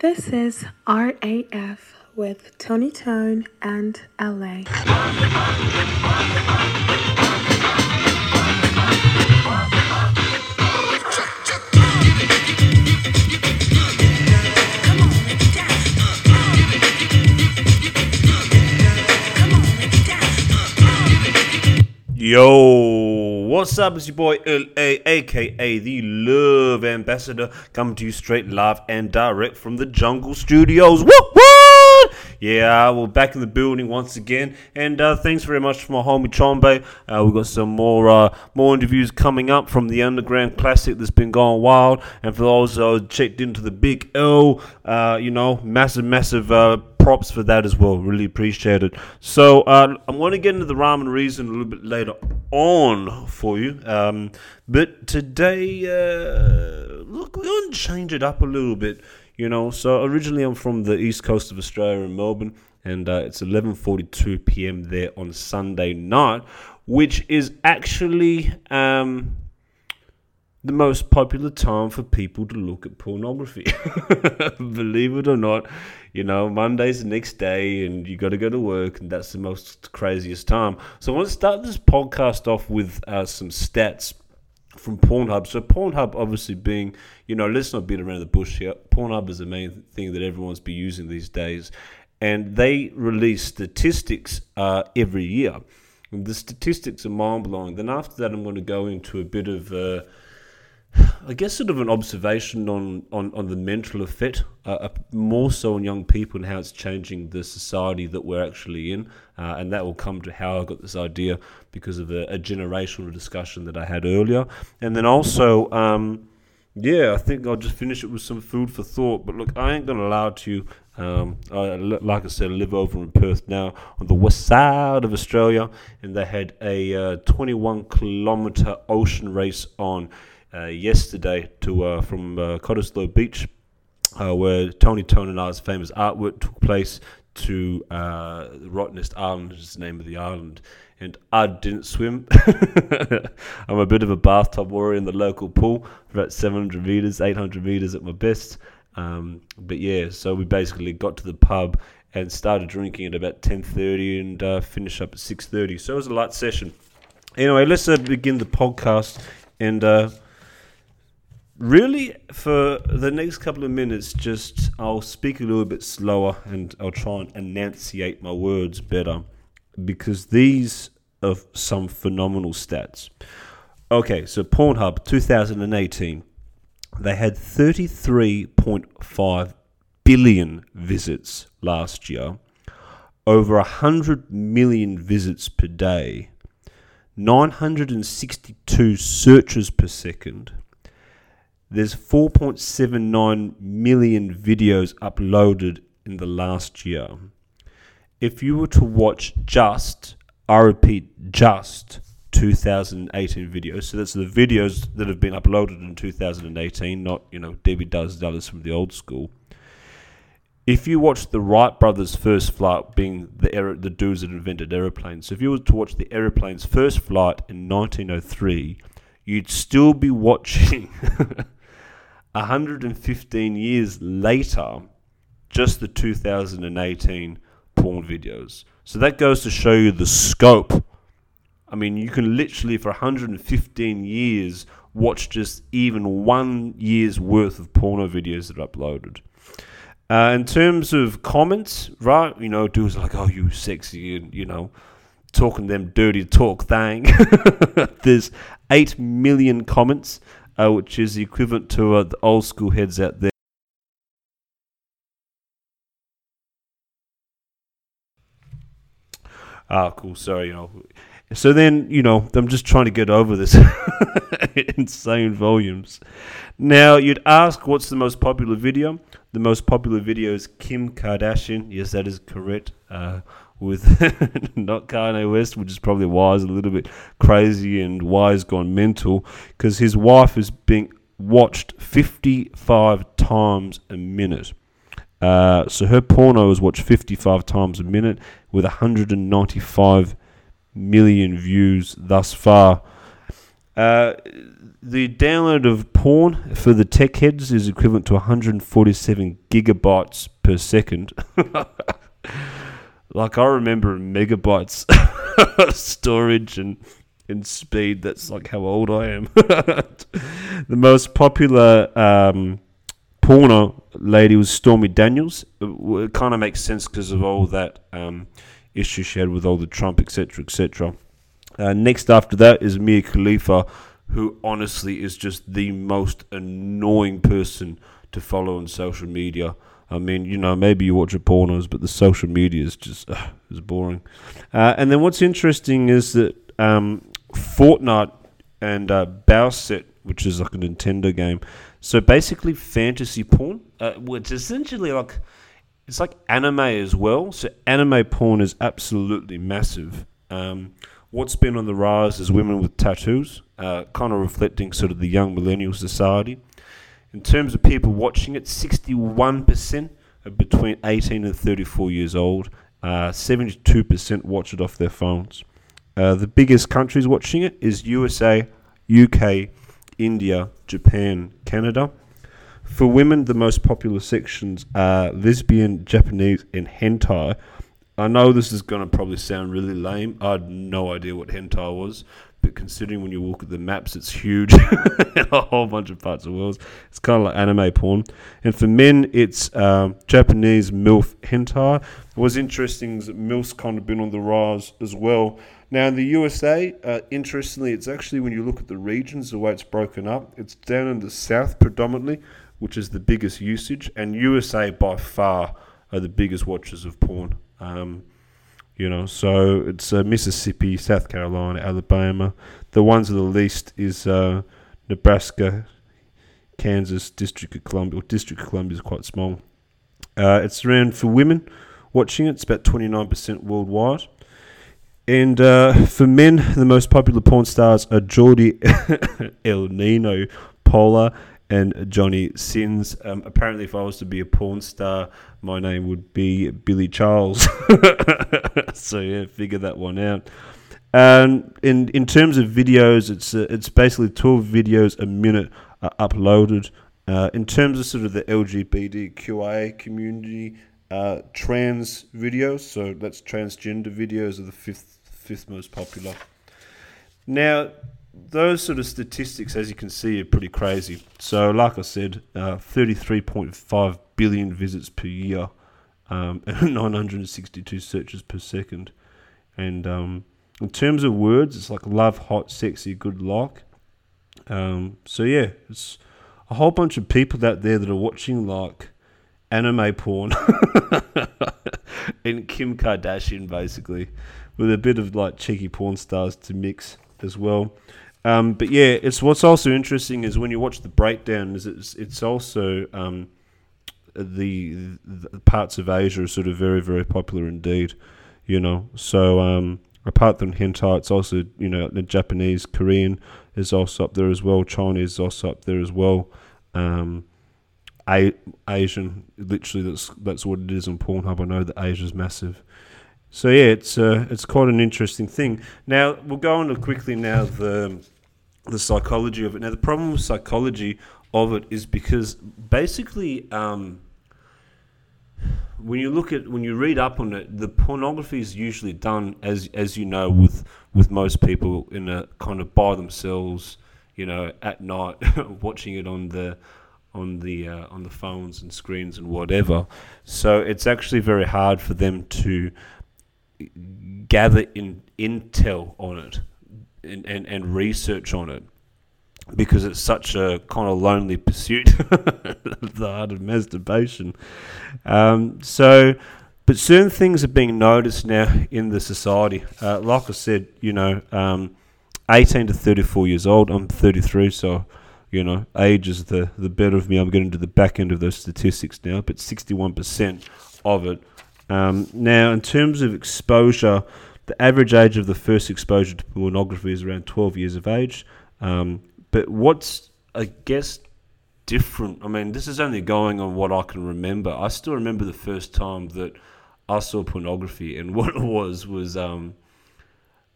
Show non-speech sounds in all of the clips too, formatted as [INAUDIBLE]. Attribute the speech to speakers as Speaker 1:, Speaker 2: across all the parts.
Speaker 1: This is RAF with Tony Tone and LA.
Speaker 2: Yo, what's up? It's your boy LA, aka the Love Ambassador, coming to you straight live and direct from the Jungle Studios. What? What? Yeah, we're back in the building once again, and uh, thanks very much to my homie Chombe. Uh, we've got some more uh, more interviews coming up from the Underground Classic that's been going wild, and for those who checked into the Big L, uh, you know, massive, massive uh, props for that as well. Really appreciate it. So uh, I'm going to get into the rhyme and reason a little bit later on for you. Um, but today, uh, look, we're going to change it up a little bit. You know, so originally I'm from the east coast of Australia in Melbourne, and uh, it's 11:42 p.m. there on Sunday night, which is actually. Um, the most popular time for people to look at pornography. [LAUGHS] Believe it or not, you know, Monday's the next day and you got to go to work, and that's the most craziest time. So I want to start this podcast off with uh, some stats from Pornhub. So Pornhub, obviously being, you know, let's not beat around the bush here. Pornhub is the main thing that everyone's be using these days, and they release statistics uh, every year. And the statistics are mind blowing. Then after that, I'm going to go into a bit of. Uh, I guess sort of an observation on, on, on the mental effect, uh, uh, more so on young people and how it's changing the society that we're actually in. Uh, and that will come to how I got this idea because of a, a generational discussion that I had earlier. And then also, um, yeah, I think I'll just finish it with some food for thought. But look, I ain't going to allow to, um, I, like I said, I live over in Perth now on the west side of Australia. And they had a uh, 21 kilometre ocean race on yesterday to uh, from uh, Cottesloe Beach, uh, where Tony I's famous artwork took place, to uh, Rottnest Island, is the name of the island. And I didn't swim. [LAUGHS] I'm a bit of a bathtub warrior in the local pool, about 700 meters, 800 meters at my best. Um, but yeah, so we basically got to the pub and started drinking at about 10:30 and uh, finished up at 6:30. So it was a light session. Anyway, let's uh, begin the podcast and uh, really for the next couple of minutes just i'll speak a little bit slower and i'll try and enunciate my words better because these are some phenomenal stats. Okay so pornhub 2018 they had 33.5 billion visits last year over 100 million visits per day 962 searches per second there's 4.79 million videos uploaded in the last year. If you were to watch just, I repeat, just 2018 videos, so that's the videos that have been uploaded in 2018, not, you know, Debbie Does Dallas from the old school. If you watch the Wright brothers' first flight, being the aer- the dudes that invented aeroplanes, so if you were to watch the aeroplane's first flight in 1903, you'd still be watching [LAUGHS] 115 years later, just the 2018 porn videos. So that goes to show you the scope. I mean, you can literally, for 115 years, watch just even one year's worth of porno videos that are uploaded. Uh, in terms of comments, right, you know, dudes like, oh, you sexy, and, you know, talking them dirty talk thing. [LAUGHS] There's 8 million comments uh, which is the equivalent to uh, the old school heads out there. Ah, cool. Sorry, you know. So then, you know, I'm just trying to get over this [LAUGHS] insane volumes. Now, you'd ask what's the most popular video? The most popular video is Kim Kardashian. Yes, that is correct. Uh, with [LAUGHS] not Kanye West, which is probably why he's a little bit crazy and why he's gone mental, because his wife is being watched 55 times a minute. Uh, so her porno is watched 55 times a minute with 195 million views thus far. Uh, the download of porn for the tech heads is equivalent to 147 gigabytes per second. [LAUGHS] like I remember megabytes [LAUGHS] storage and and speed. That's like how old I am. [LAUGHS] the most popular um, porno lady was Stormy Daniels. It, it kind of makes sense because of all that um, issue she had with all the Trump, etc., etc. Uh, next after that is Mia Khalifa, who honestly is just the most annoying person to follow on social media. I mean, you know, maybe you watch your pornos, but the social media is just uh, is boring. Uh, and then what's interesting is that um, Fortnite and uh, Bowsette, which is like a Nintendo game, so basically fantasy porn, uh, which essentially like it's like anime as well. So anime porn is absolutely massive. Um, what's been on the rise is women with tattoos, uh, kind of reflecting sort of the young millennial society. In terms of people watching it, 61% are between 18 and 34 years old. Uh, 72% watch it off their phones. Uh, the biggest countries watching it is USA, UK, India, Japan, Canada. For women, the most popular sections are lesbian, Japanese, and hentai. I know this is going to probably sound really lame. I had no idea what hentai was, but considering when you look at the maps, it's huge. [LAUGHS] a whole bunch of parts of the world. It's kind of like anime porn. And for men, it's um, Japanese MILF hentai. What's interesting is that MILF's kind of been on the rise as well. Now, in the USA, uh, interestingly, it's actually when you look at the regions, the way it's broken up, it's down in the south predominantly, which is the biggest usage, and USA by far are the biggest watchers of porn. Um, you know, so it's uh, Mississippi, South Carolina, Alabama. The ones of the least is uh, Nebraska, Kansas, District of Columbia. District of Columbia is quite small. Uh, it's around for women watching it. It's about twenty nine percent worldwide. And uh, for men, the most popular porn stars are Jordi [LAUGHS] El Niño Polla and Johnny Sins. Um, apparently, if I was to be a porn star, my name would be Billy Charles. [LAUGHS] so yeah, figure that one out. And in in terms of videos, it's uh, it's basically twelve videos a minute are uploaded. Uh, in terms of sort of the LGBTQIA community, uh, trans videos, so that's transgender videos, are the fifth fifth most popular. Now, those sort of statistics, as you can see, are pretty crazy. So, like I said, uh, 33.5 billion visits per year, um, [LAUGHS] and 962 searches per second. And um, in terms of words, it's like love, hot, sexy, good luck. Um, so yeah, it's a whole bunch of people out there that are watching like anime porn [LAUGHS] and Kim Kardashian basically, with a bit of like cheeky porn stars to mix as well. Um, but yeah, it's what's also interesting is when you watch the breakdown, is it's it's also um, the, the parts of Asia are sort of very very popular indeed, you know. So um, apart from hentai, it's also you know the Japanese, Korean is also up there as well. Chinese is also up there as well. Um, a- Asian, literally that's that's what it is on Pornhub. I know that Asia's massive. So yeah, it's uh, it's quite an interesting thing. Now we'll go on to quickly now the the psychology of it. Now the problem with psychology of it is because basically um, when you look at when you read up on it, the pornography is usually done as as you know with with most people in a kind of by themselves, you know, at night [LAUGHS] watching it on the on the uh, on the phones and screens and whatever. So it's actually very hard for them to gather in intel on it and, and, and research on it because it's such a kind of lonely pursuit, [LAUGHS] the art of masturbation. Um, so, but certain things are being noticed now in the society. Uh, like I said, you know, um, 18 to 34 years old. I'm 33, so you know, age is the the better of me. I'm getting to the back end of those statistics now, but 61% of it. Um, now, in terms of exposure, the average age of the first exposure to pornography is around 12 years of age. Um, but what's, I guess, different? I mean, this is only going on what I can remember. I still remember the first time that I saw pornography, and [LAUGHS] what it was was um,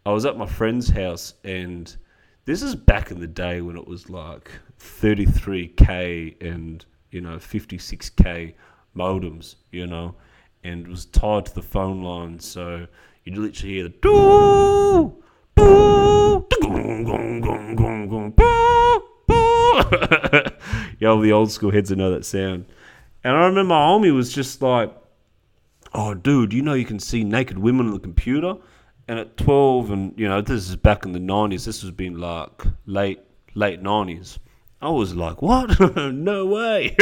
Speaker 2: I was at my friend's house, and this is back in the day when it was like 33k and you know 56k modems, you know, and was tied to the phone line, so you'd literally hear the doo doo doo gong gong gong gong boo boo. Yo, the old school heads will know that sound. And I remember my homie was just like, "Oh, dude, you know you can see naked women on the computer." And at twelve, and you know this is back in the nineties. This was been like late late nineties. I was like, "What? [LAUGHS] no way!"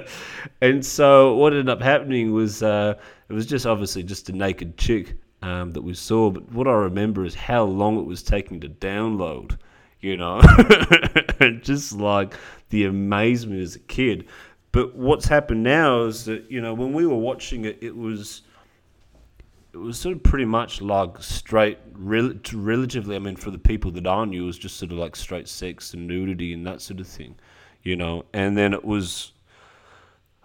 Speaker 2: [LAUGHS] and so what ended up happening was uh, it was just obviously just a naked chick um, that we saw. But what I remember is how long it was taking to download. You know, [LAUGHS] just like the amazement as a kid. But what's happened now is that you know when we were watching it, it was it was sort of pretty much like straight, rel- relatively. I mean, for the people that I knew, it was just sort of like straight sex and nudity and that sort of thing, you know. And then it was,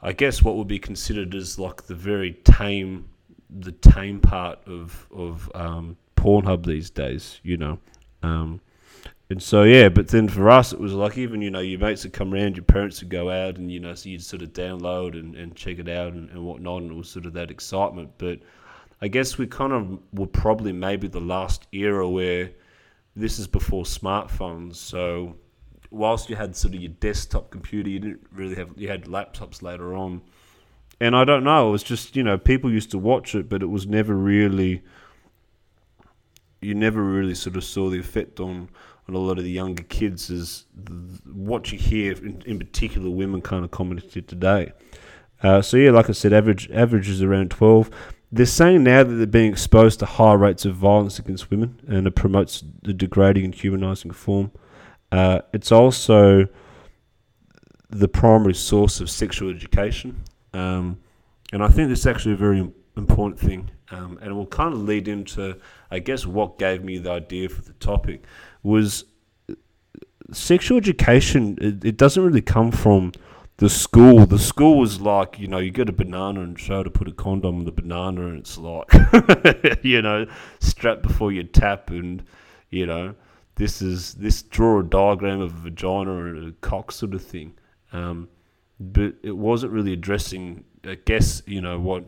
Speaker 2: I guess, what would be considered as like the very tame, the tame part of of um, Pornhub these days, you know. Um, and so yeah, but then for us it was like even you know your mates would come around, your parents would go out, and you know so you'd sort of download and, and check it out and, and whatnot, and it was sort of that excitement. But I guess we kind of were probably maybe the last era where this is before smartphones. So whilst you had sort of your desktop computer, you didn't really have you had laptops later on. And I don't know, it was just you know people used to watch it, but it was never really you never really sort of saw the effect on on a lot of the younger kids is what you hear in, in particular women kind of commented today. Uh, so yeah, like I said, average average is around twelve. They're saying now that they're being exposed to high rates of violence against women, and it promotes the degrading and humanising form. Uh, it's also the primary source of sexual education, um, and I think this is actually a very important thing, um, and it will kind of lead into, I guess, what gave me the idea for the topic was sexual education. It, it doesn't really come from the school. The school was like, you know, you get a banana and show to put a condom on the banana, and it's like, [LAUGHS] you know, strap before you tap, and you know, this is this draw a diagram of a vagina and a cock sort of thing. Um, but it wasn't really addressing, I guess, you know, what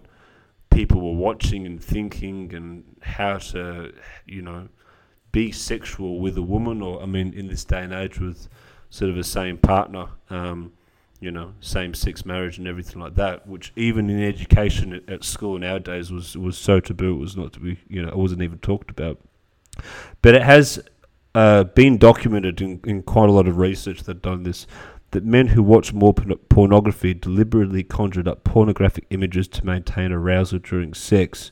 Speaker 2: people were watching and thinking, and how to, you know, be sexual with a woman, or I mean, in this day and age, with sort of the same partner. Um, you know, same sex marriage and everything like that, which even in education at, at, school nowadays was, was so taboo, it was not to be, you know, it wasn't even talked about. But it has uh, been documented in, in quite a lot of research that done this that men who watch more pornography deliberately conjured up pornographic images to maintain arousal during sex.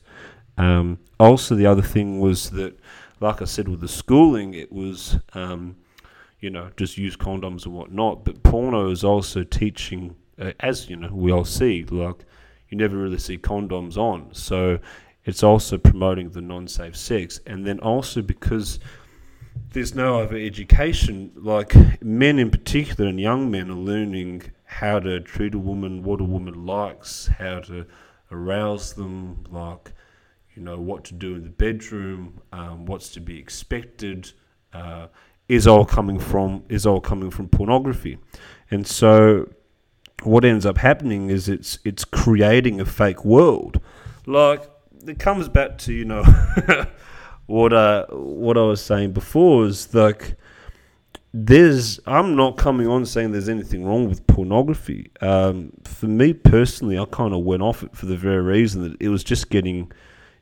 Speaker 2: Um, also, the other thing was that, like I said, with the schooling, it was. Um, you know, just use condoms and whatnot. But porno is also teaching, uh, as you know, we all see, like you never really see condoms on. So it's also promoting the non-safe sex, and then also because there's no other education, like men in particular and young men are learning how to treat a woman, what a woman likes, how to arouse them, like you know what to do in the bedroom, um, what's to be expected. Uh, is all coming from is all coming from pornography, and so what ends up happening is it's it's creating a fake world. Like it comes back to you know [LAUGHS] what uh what I was saying before is like there's I'm not coming on saying there's anything wrong with pornography. Um, for me personally, I kind of went off it for the very reason that it was just getting,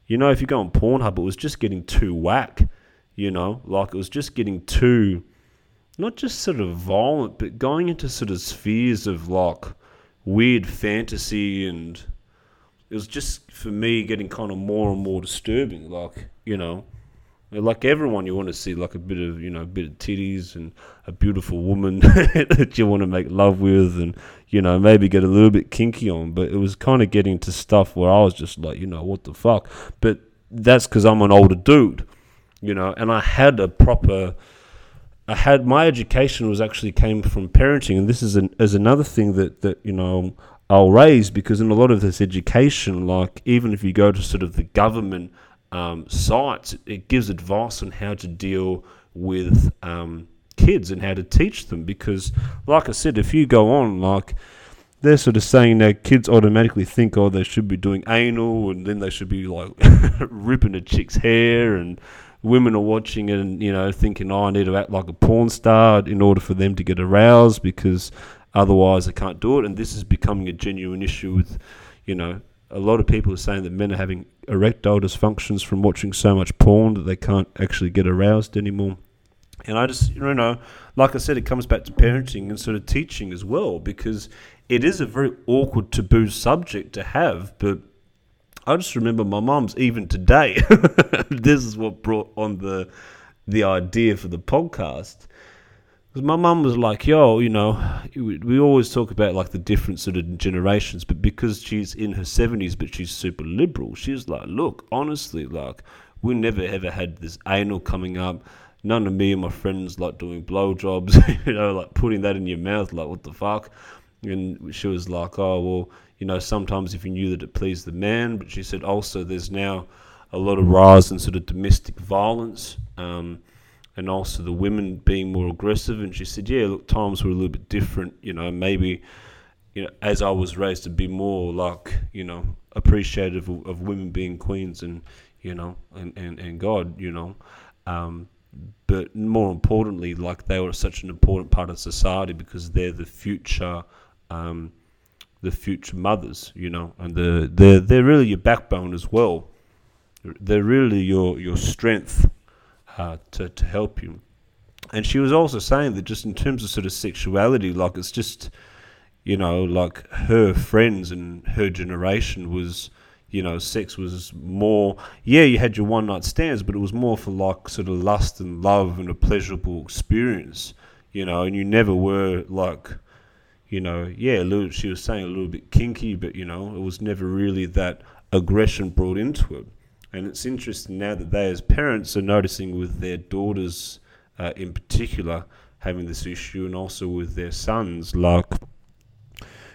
Speaker 2: you know, if you go on Pornhub, it was just getting too whack you know, like it was just getting too, not just sort of violent, but going into sort of spheres of like weird fantasy and it was just for me getting kind of more and more disturbing. Like, you know, like everyone, you want to see like a bit of, you know, a bit of titties and a beautiful woman [LAUGHS] that you want to make love with and, you know, maybe get a little bit kinky on. But it was kind of getting to stuff where I was just like, you know, what the fuck? But that's because I'm an older dude you know, and I had a proper. I had my education was actually came from parenting, and this is an is another thing that that you know I'll raise because in a lot of this education, like even if you go to sort of the government um, sites, it gives advice on how to deal with um, kids and how to teach them because, like I said, if you go on like they're sort of saying that kids automatically think, oh, they should be doing anal, and then they should be like [LAUGHS] ripping a chick's hair, and women are watching it and you know thinking, oh, I need to act like a porn star in order for them to get aroused because otherwise they can't do it, and this is becoming a genuine issue with, you know, a lot of people are saying that men are having erectile dysfunctions from watching so much porn that they can't actually get aroused anymore. And I just, you know, like I said, it comes back to parenting and sort of teaching as well, because it is a very awkward, taboo subject to have. But I just remember my mum's even today. [LAUGHS] this is what brought on the the idea for the podcast. Because my mum was like, yo, you know, we always talk about like the different sort of generations, but because she's in her 70s, but she's super liberal, she's like, look, honestly, like, we never ever had this anal coming up. None of me and my friends like doing blowjobs, [LAUGHS] you know, like putting that in your mouth, like, what the fuck? And she was like, oh, well, you know, sometimes if you knew that it pleased the man, but she said also there's now a lot of rise in sort of domestic violence. Um, and also the women being more aggressive. And she said, yeah, look, times were a little bit different. You know, maybe, you know, as I was raised to be more like, you know, appreciative of, of women being queens and, you know, and, and, and God, you know. Um, but more importantly, like they were such an important part of society because they're the future, um, the future mothers, you know, and the they're they're really your backbone as well. They're really your your strength uh, to, to help you. And she was also saying that just in terms of sort of sexuality, like it's just, you know, like her friends and her generation was, you know, sex was more, yeah, you had your one night stands, but it was more for like sort of lust and love and a pleasurable experience, you know, and you never were like, you know, yeah, little, she was saying a little bit kinky, but, you know, it was never really that aggression brought into it. And it's interesting now that they, as parents, are noticing with their daughters uh, in particular having this issue, and also with their sons, like,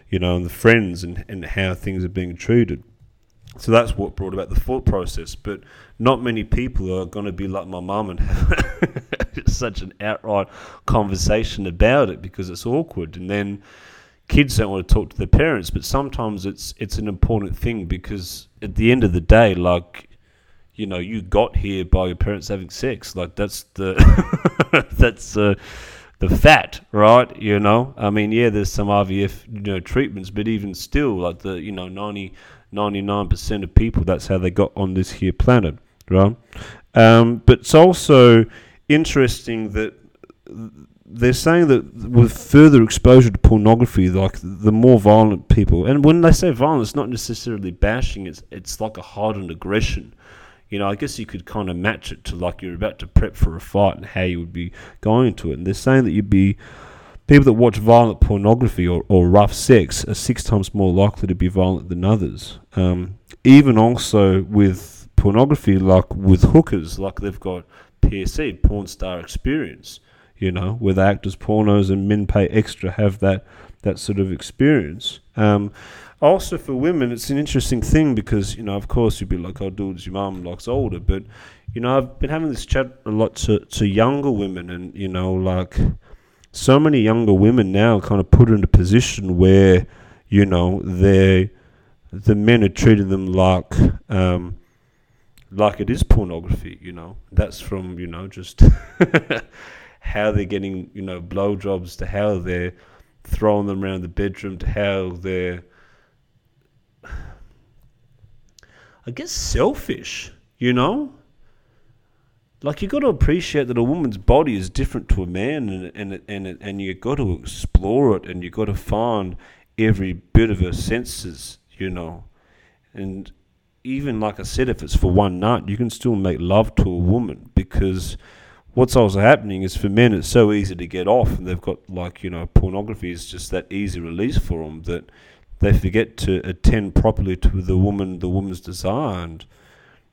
Speaker 2: you know, and the friends and, and how things are being treated. So that's what brought about the thought process. But not many people are going to be like my mum and [LAUGHS] have such an outright conversation about it because it's awkward. And then kids don't want to talk to their parents, but sometimes it's it's an important thing because at the end of the day, like you know you got here by your parents having sex like that's the [LAUGHS] that's uh, the fat right you know i mean yeah there's some ivf you know treatments but even still like the you know 90 99% of people that's how they got on this here planet right um, but it's also interesting that they're saying that with further exposure to pornography, like the more violent people, and when they say violent, it's not necessarily bashing; it's it's like a hardened aggression you know, I guess you could kind of match it to like you're about to prep for a fight and how you would be going into it. And they're saying that you'd be people that watch violent pornography or, or rough sex are six times more likely to be violent than others. Um, even also with pornography, like with hookers, like they've got PSE, porn star experience, you know, where the actors, pornos, and men pay extra have that that sort of experience. Um, also for women, it's an interesting thing because you know, of course, you'd be like, "Oh, dudes, your mum likes older," but you know, I've been having this chat a lot to to younger women, and you know, like so many younger women now, kind of put in a position where you know they the men are treating them like um, like it is pornography. You know, that's from you know just [LAUGHS] how they're getting you know blowjobs to how they're throwing them around the bedroom to how they're I guess, selfish, you know? Like, you got to appreciate that a woman's body is different to a man, and, and, and, and you got to explore it, and you got to find every bit of her senses, you know? And even, like I said, if it's for one night, you can still make love to a woman because what's also happening is for men it's so easy to get off and they've got like you know pornography is just that easy release for them that they forget to attend properly to the woman, the woman's desire. And,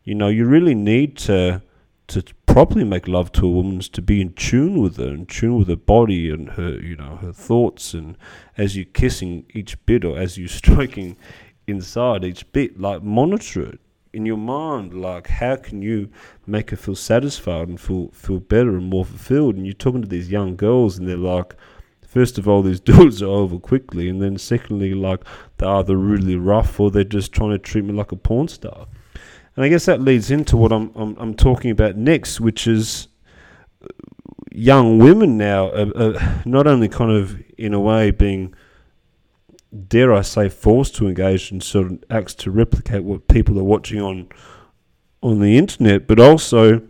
Speaker 2: you know, you really need to to properly make love to a woman is to be in tune with her, in tune with her body and her, you know, her thoughts. And as you're kissing each bit or as you're [LAUGHS] stroking inside each bit, like monitor it, in your mind, like how can you make her feel satisfied and feel feel better and more fulfilled? And you're talking to these young girls, and they're like, first of all, these [LAUGHS] dudes are over quickly, and then secondly, like they're either really rough or they're just trying to treat me like a porn star. And I guess that leads into what I'm I'm, I'm talking about next, which is young women now are, are not only kind of in a way being dare I say, forced to engage in certain acts to replicate what people are watching on on the internet, but also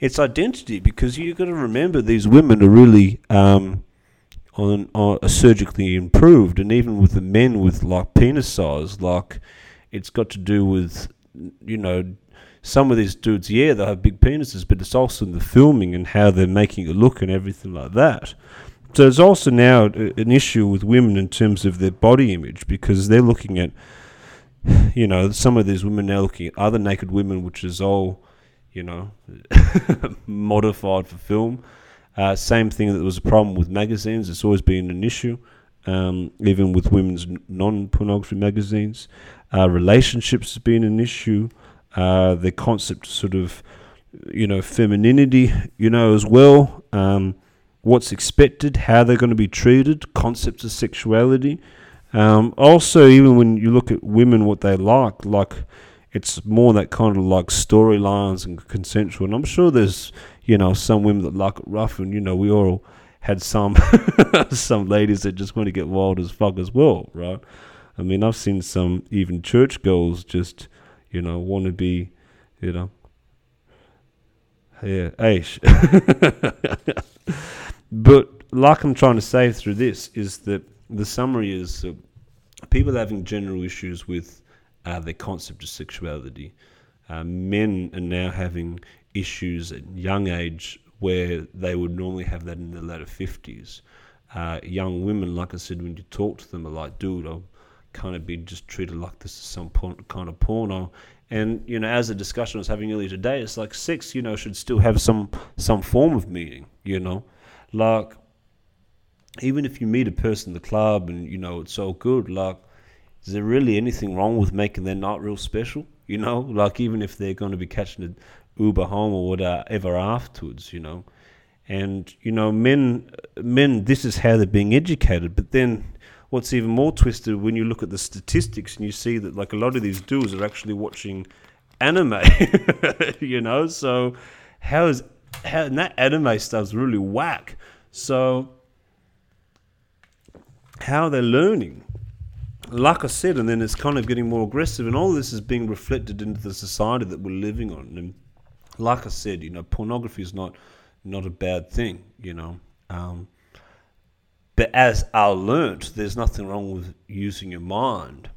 Speaker 2: its identity because you've got to remember these women are really um, on, on are surgically improved, and even with the men with like penis size, like it's got to do with you know some of these dudes, yeah, they have big penises, but it's also in the filming and how they're making it look and everything like that. So there's also now an issue with women in terms of their body image because they're looking at, you know, some of these women now looking at other naked women, which is all, you know, [LAUGHS] modified for film. Uh, same thing that was a problem with magazines. It's always been an issue, um, even with women's non-pornography magazines. Uh, relationships has been an issue. Uh, the concept, of sort of, you know, femininity, you know, as well. Um, what's expected, how they're going to be treated, concepts of sexuality. Um, also, even when you look at women, what they like, like it's more that kind of like storylines and consensual. And I'm sure there's, you know, some women that like it rough, and you know, we all had some [LAUGHS] some ladies that just want to get wild as fuck as well, right? I mean, I've seen some even church girls just, you know, want to be, you know, yeah, aish. [LAUGHS] But like I'm trying to say through this is that the summary is uh, people having general issues with uh, their concept of sexuality. Uh, men are now having issues at young age where they would normally have that in their later 50s. Uh, young women, like I said, when you talk to them, are like, dude, I'll kind of be just treated like this is some porn, kind of porno. And you know, as the discussion I was having earlier today, it's like sex, you know, should still have some some form of meaning. You know, like, even if you meet a person in the club and you know it's all good, like, is there really anything wrong with making their night real special? You know, like even if they're going to be catching an Uber home or whatever uh, ever afterwards, you know. And you know, men, men, this is how they're being educated. But then, what's even more twisted when you look at the statistics and you see that like a lot of these dudes are actually watching anime, [LAUGHS] you know. So how is how, and that anime stuff's really whack. So, how they're learning, like I said, and then it's kind of getting more aggressive, and all this is being reflected into the society that we're living on. And like I said, you know, pornography is not not a bad thing, you know. Um, but as I learnt, there's nothing wrong with using your mind.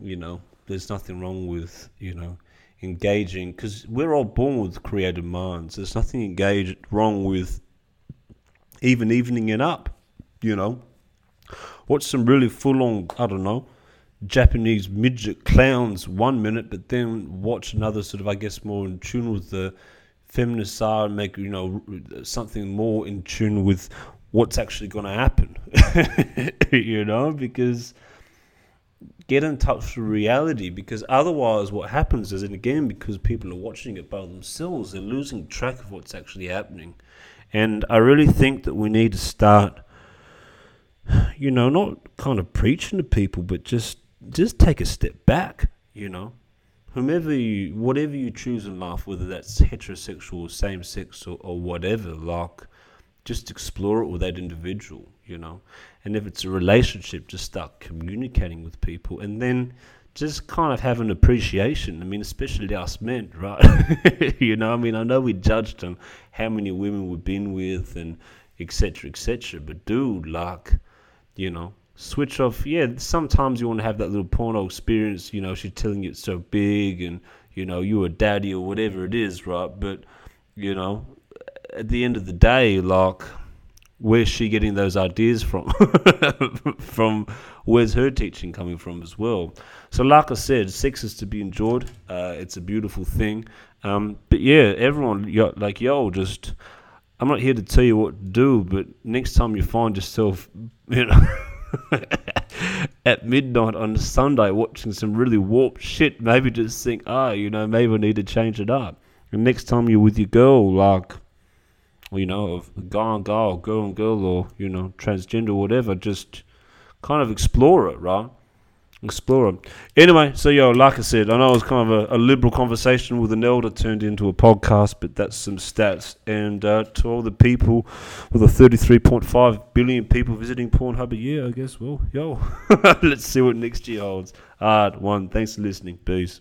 Speaker 2: You know, there's nothing wrong with you know engaging because we're all born with creative minds. There's nothing engaged wrong with even evening it up. You know, watch some really full on I don't know Japanese midget clowns one minute, but then watch another sort of I guess more in tune with the feminist side and make you know something more in tune with what's actually going to happen. [LAUGHS] you know, because get in touch with reality because otherwise what happens is and again because people are watching it by themselves they're losing track of what's actually happening and i really think that we need to start you know not kind of preaching to people but just just take a step back you know. Whomever you whatever you choose in life whether that's heterosexual same sex or, or whatever like just explore it with that individual you know. And if it's a relationship just start communicating with people and then just kind of have an appreciation. I mean especially us men [LAUGHS] right? You know i mean i know we judged on how many women we've been with and etc etc but dude like you know switch off yeah sometimes you want to have that little porno experience you know she's telling you it's so big and you know you're a daddy or whatever it is right but you know at the end of the day like where's she getting those ideas from? [LAUGHS] from where's her teaching coming from as well? So, like I said, sex is to be enjoyed. Uh, it's a beautiful thing. Um, but yeah, everyone, yo, like yo, just I'm not here to tell you what to do, but next time you find yourself, [LAUGHS] you know. [LAUGHS] at midnight on Sunday watching some really warped shit, maybe just think, ah, you know, maybe I need to change it up. And next time you're with your girl, like, you know, guy on or girl on girl or, you know, transgender whatever, just kind of explore it, right? Explore it. Anyway, so yo, like I said, I know it was kind of a, a liberal conversation with an elder turned into a podcast, but that's some stats. And uh, to all the people with a 33.5 billion people visiting Pornhub a year, I guess, well, yo, [LAUGHS] let's see what next year holds. Hard one. Thanks for listening. Peace.